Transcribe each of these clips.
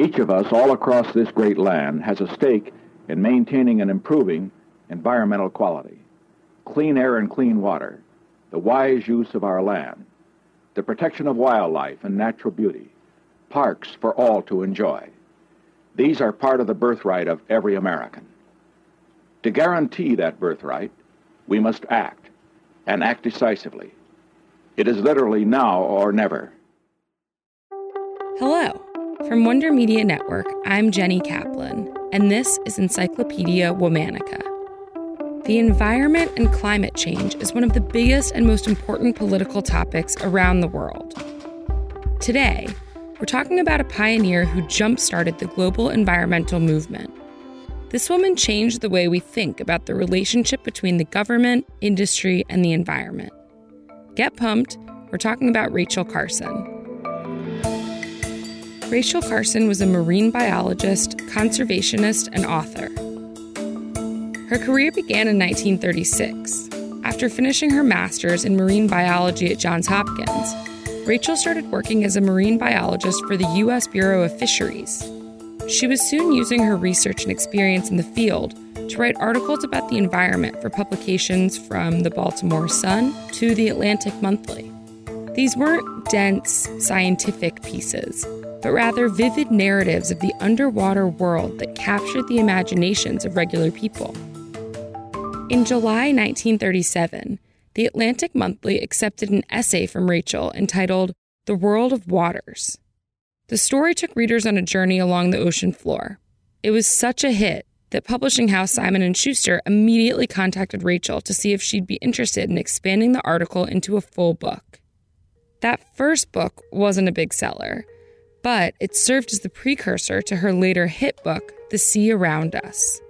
Each of us all across this great land has a stake in maintaining and improving environmental quality, clean air and clean water, the wise use of our land, the protection of wildlife and natural beauty, parks for all to enjoy. These are part of the birthright of every American. To guarantee that birthright, we must act, and act decisively. It is literally now or never. Hello. From Wonder Media Network, I'm Jenny Kaplan, and this is Encyclopedia Womannica. The environment and climate change is one of the biggest and most important political topics around the world. Today, we're talking about a pioneer who jump started the global environmental movement. This woman changed the way we think about the relationship between the government, industry, and the environment. Get pumped, we're talking about Rachel Carson. Rachel Carson was a marine biologist, conservationist, and author. Her career began in 1936. After finishing her master's in marine biology at Johns Hopkins, Rachel started working as a marine biologist for the U.S. Bureau of Fisheries. She was soon using her research and experience in the field to write articles about the environment for publications from the Baltimore Sun to the Atlantic Monthly. These weren't dense, scientific pieces, but rather vivid narratives of the underwater world that captured the imaginations of regular people. In July 1937, the Atlantic Monthly accepted an essay from Rachel entitled The World of Waters. The story took readers on a journey along the ocean floor. It was such a hit that publishing house Simon & Schuster immediately contacted Rachel to see if she'd be interested in expanding the article into a full book. That first book wasn't a big seller, but it served as the precursor to her later hit book, The Sea Around Us.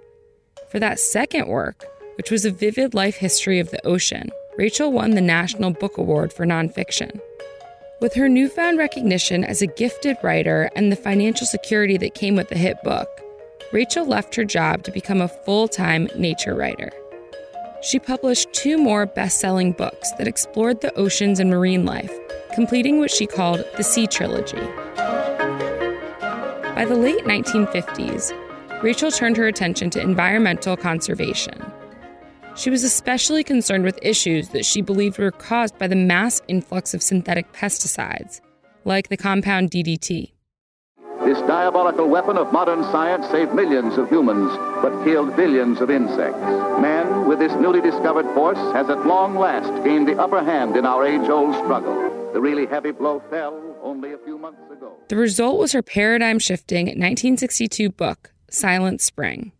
For that second work, which was a vivid life history of the ocean, Rachel won the National Book Award for Nonfiction. With her newfound recognition as a gifted writer and the financial security that came with the hit book, Rachel left her job to become a full time nature writer. She published two more best selling books that explored the oceans and marine life, completing what she called the Sea Trilogy. By the late 1950s, Rachel turned her attention to environmental conservation. She was especially concerned with issues that she believed were caused by the mass influx of synthetic pesticides, like the compound DDT. This diabolical weapon of modern science saved millions of humans, but killed billions of insects. Man, with this newly discovered force, has at long last gained the upper hand in our age old struggle. The really heavy blow fell only a few months ago. The result was her paradigm shifting 1962 book, Silent Spring.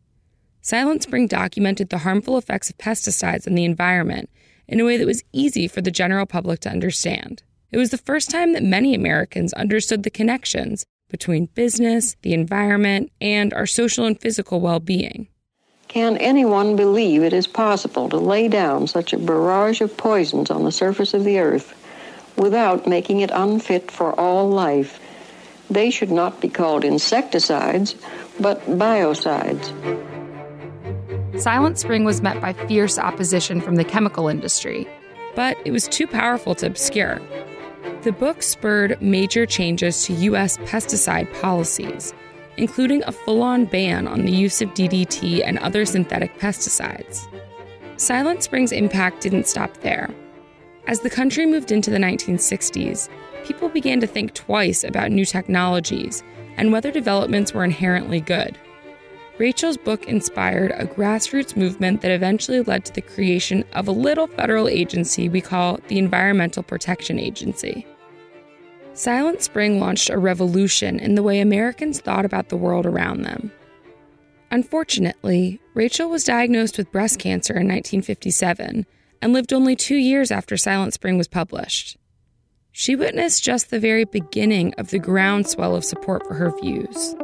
Silent Spring documented the harmful effects of pesticides on the environment in a way that was easy for the general public to understand. It was the first time that many Americans understood the connections between business, the environment, and our social and physical well being. Can anyone believe it is possible to lay down such a barrage of poisons on the surface of the earth without making it unfit for all life? They should not be called insecticides, but biocides. Silent Spring was met by fierce opposition from the chemical industry, but it was too powerful to obscure. The book spurred major changes to U.S. pesticide policies, including a full on ban on the use of DDT and other synthetic pesticides. Silent Spring's impact didn't stop there. As the country moved into the 1960s, people began to think twice about new technologies and whether developments were inherently good. Rachel's book inspired a grassroots movement that eventually led to the creation of a little federal agency we call the Environmental Protection Agency. Silent Spring launched a revolution in the way Americans thought about the world around them. Unfortunately, Rachel was diagnosed with breast cancer in 1957 and lived only two years after Silent Spring was published. She witnessed just the very beginning of the groundswell of support for her views.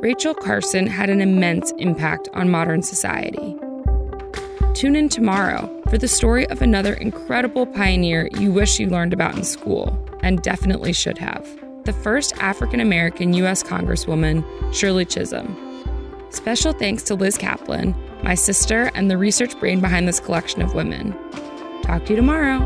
Rachel Carson had an immense impact on modern society. Tune in tomorrow for the story of another incredible pioneer you wish you learned about in school, and definitely should have the first African American U.S. Congresswoman, Shirley Chisholm. Special thanks to Liz Kaplan, my sister, and the research brain behind this collection of women. Talk to you tomorrow.